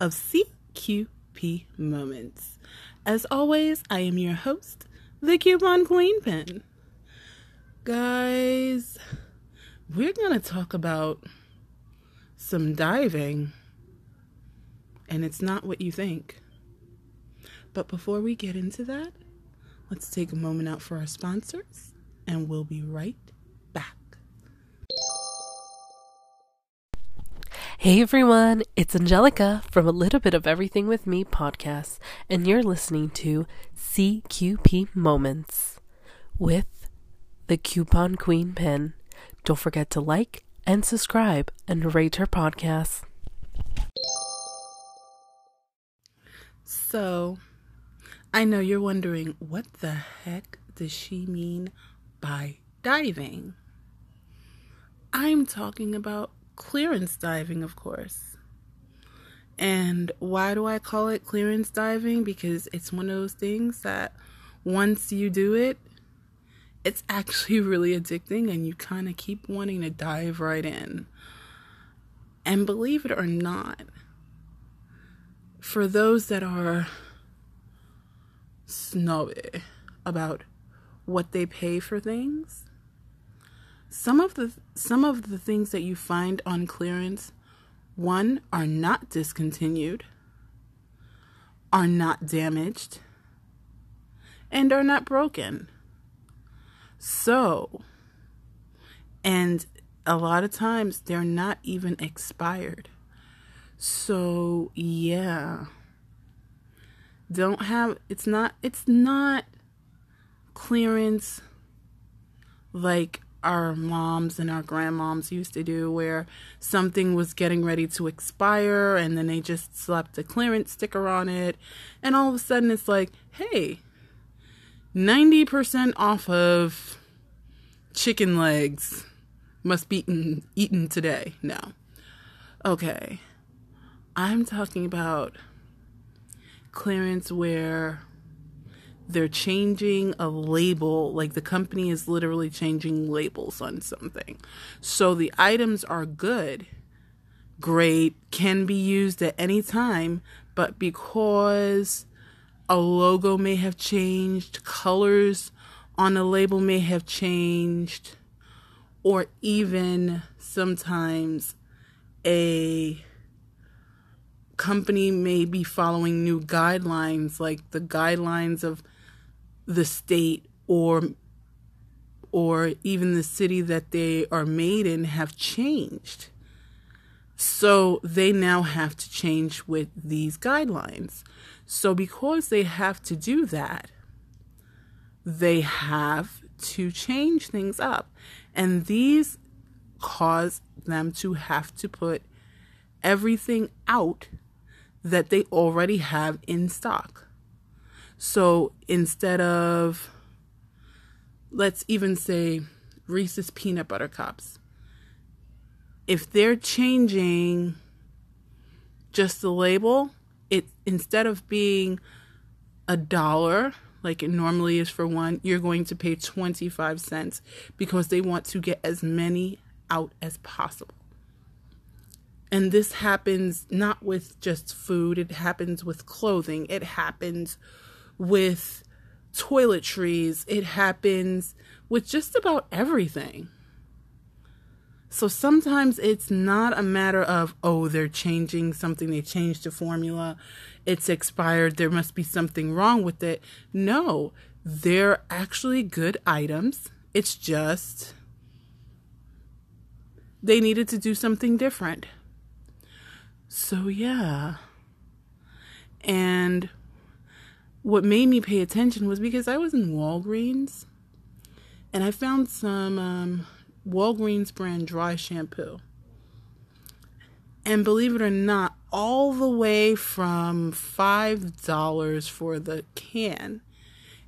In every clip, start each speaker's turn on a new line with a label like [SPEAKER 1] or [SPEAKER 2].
[SPEAKER 1] of CQP Moments. As always, I am your host, the Coupon Queen Pin. Guys, we're going to talk about some diving, and it's not what you think. But before we get into that, let's take a moment out for our sponsors, and we'll be right
[SPEAKER 2] Hey everyone, it's Angelica from A Little Bit of Everything with Me podcast, and you're listening to CQP Moments with the Coupon Queen Pin. Don't forget to like and subscribe and rate her podcast.
[SPEAKER 1] So, I know you're wondering what the heck does she mean by diving? I'm talking about clearance diving, of course. And why do I call it clearance diving? Because it's one of those things that once you do it, it's actually really addicting and you kind of keep wanting to dive right in. And believe it or not, for those that are snobby about what they pay for things, some of the some of the things that you find on clearance one are not discontinued, are not damaged, and are not broken. So, and a lot of times they're not even expired. So, yeah. Don't have it's not it's not clearance like our moms and our grandmoms used to do where something was getting ready to expire and then they just slapped a clearance sticker on it and all of a sudden it's like hey 90% off of chicken legs must be eaten, eaten today no okay i'm talking about clearance where they're changing a label like the company is literally changing labels on something. So the items are good great can be used at any time but because a logo may have changed colors on a label may have changed or even sometimes a company may be following new guidelines like the guidelines of the state or or even the city that they are made in have changed. So they now have to change with these guidelines. So because they have to do that, they have to change things up. And these cause them to have to put everything out that they already have in stock. So instead of, let's even say, Reese's peanut butter cups, if they're changing just the label, it instead of being a dollar like it normally is for one, you're going to pay 25 cents because they want to get as many out as possible. And this happens not with just food, it happens with clothing, it happens with toiletries, it happens with just about everything. So sometimes it's not a matter of, oh, they're changing something, they changed the formula, it's expired, there must be something wrong with it. No, they're actually good items. It's just they needed to do something different. So, yeah. And what made me pay attention was because I was in Walgreens and I found some um, Walgreens brand dry shampoo. And believe it or not, all the way from $5 for the can,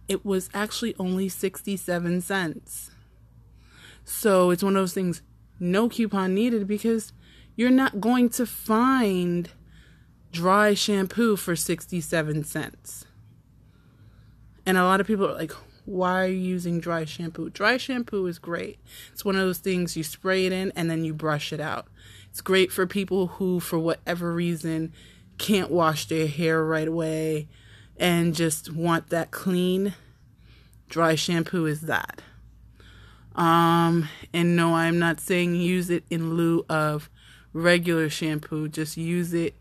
[SPEAKER 1] it was actually only 67 cents. So it's one of those things, no coupon needed because you're not going to find dry shampoo for 67 cents. And a lot of people are like, why are you using dry shampoo? Dry shampoo is great. It's one of those things you spray it in and then you brush it out. It's great for people who, for whatever reason, can't wash their hair right away and just want that clean. Dry shampoo is that. Um, and no, I'm not saying use it in lieu of regular shampoo. Just use it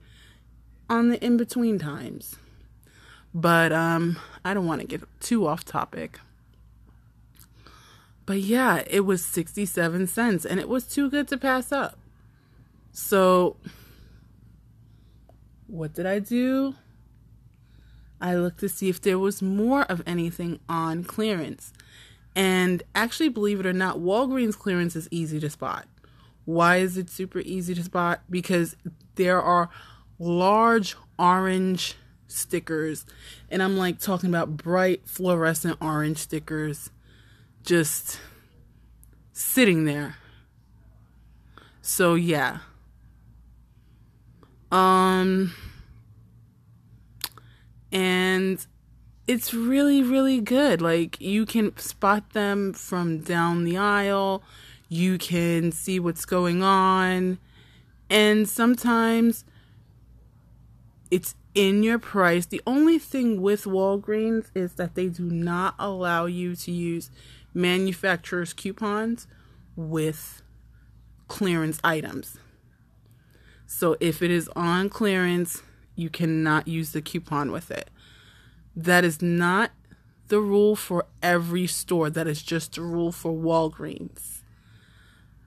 [SPEAKER 1] on the in between times. But um, I don't want to get too off topic. But yeah, it was 67 cents and it was too good to pass up. So, what did I do? I looked to see if there was more of anything on clearance. And actually, believe it or not, Walgreens clearance is easy to spot. Why is it super easy to spot? Because there are large orange stickers. And I'm like talking about bright fluorescent orange stickers just sitting there. So, yeah. Um, and it's really, really good. Like, you can spot them from down the aisle, you can see what's going on, and sometimes it's in your price. The only thing with Walgreens is that they do not allow you to use manufacturer's coupons with clearance items. So if it is on clearance, you cannot use the coupon with it. That is not the rule for every store, that is just the rule for Walgreens.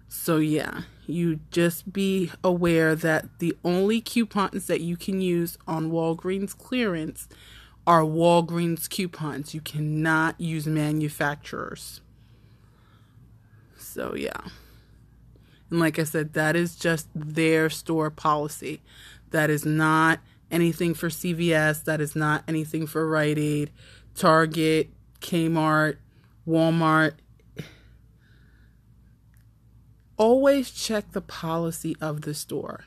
[SPEAKER 1] So, yeah, you just be aware that the only coupons that you can use on Walgreens clearance are Walgreens coupons. You cannot use manufacturers. So, yeah. And like I said, that is just their store policy. That is not anything for CVS. That is not anything for Rite Aid, Target, Kmart, Walmart. Always check the policy of the store.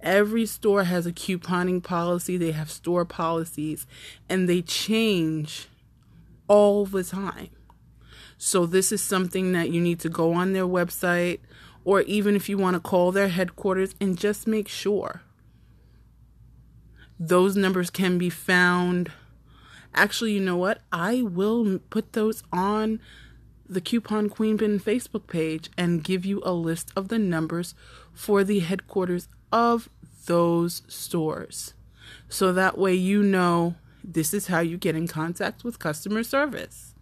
[SPEAKER 1] Every store has a couponing policy, they have store policies, and they change all the time. So, this is something that you need to go on their website or even if you want to call their headquarters and just make sure. Those numbers can be found. Actually, you know what? I will put those on the Coupon Queen Pin Facebook page and give you a list of the numbers for the headquarters of those stores. So that way you know this is how you get in contact with customer service.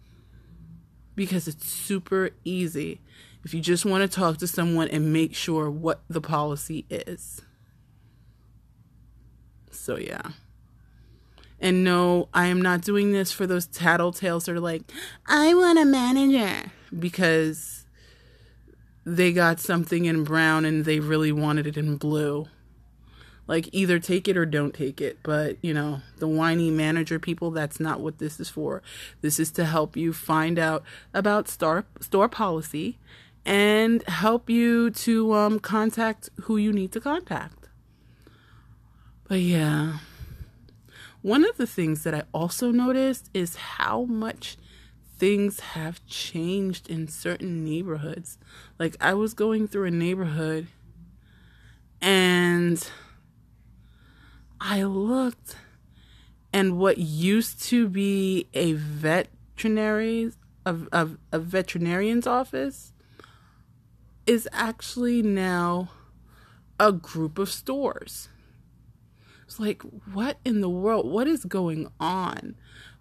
[SPEAKER 1] Because it's super easy if you just want to talk to someone and make sure what the policy is. So, yeah. And no, I am not doing this for those tattletales that are like, I want a manager because they got something in brown and they really wanted it in blue. Like, either take it or don't take it. But, you know, the whiny manager people, that's not what this is for. This is to help you find out about store, store policy and help you to um, contact who you need to contact. But yeah, one of the things that I also noticed is how much things have changed in certain neighborhoods. Like, I was going through a neighborhood and I looked, and what used to be a veterinary, a, a, a veterinarian's office is actually now a group of stores. It's like, what in the world? What is going on?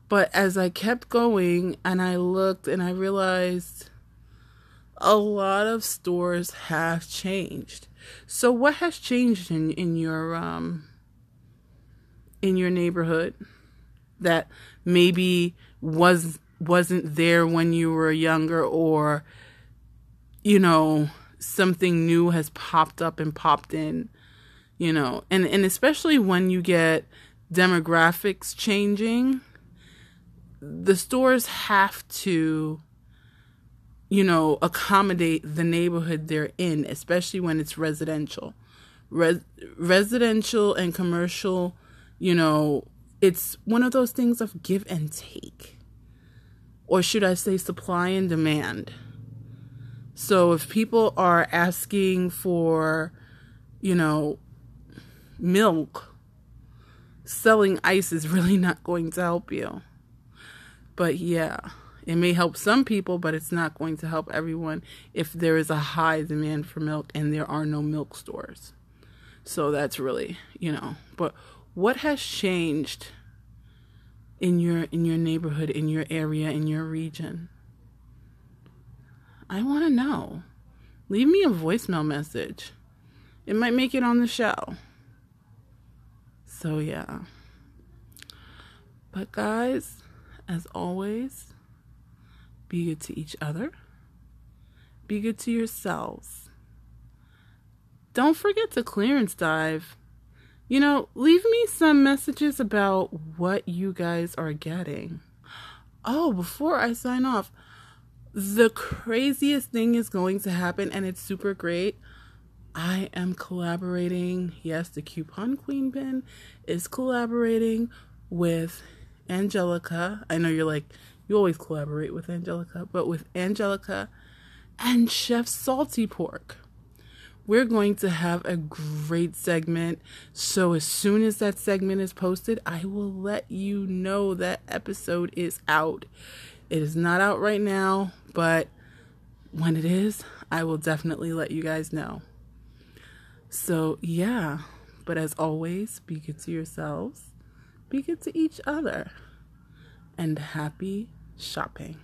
[SPEAKER 1] But as I kept going and I looked and I realized a lot of stores have changed. So what has changed in, in your um in your neighborhood that maybe was wasn't there when you were younger or you know, something new has popped up and popped in, you know, and, and especially when you get demographics changing, the stores have to, you know, accommodate the neighborhood they're in, especially when it's residential. Res- residential and commercial, you know, it's one of those things of give and take or should I say supply and demand. So if people are asking for, you know, milk, selling ice is really not going to help you. But yeah, it may help some people, but it's not going to help everyone if there is a high demand for milk and there are no milk stores. So that's really, you know, but what has changed in your in your neighborhood, in your area, in your region? I want to know. Leave me a voicemail message. It might make it on the show. So yeah. But guys, as always, be good to each other. Be good to yourselves. Don't forget to clearance dive. You know, leave me some messages about what you guys are getting. Oh, before I sign off, the craziest thing is going to happen and it's super great. I am collaborating. Yes, the Coupon Queen Pin is collaborating with Angelica. I know you're like, you always collaborate with Angelica, but with Angelica and Chef Salty Pork we're going to have a great segment. So, as soon as that segment is posted, I will let you know that episode is out. It is not out right now, but when it is, I will definitely let you guys know. So, yeah, but as always, be good to yourselves, be good to each other, and happy shopping.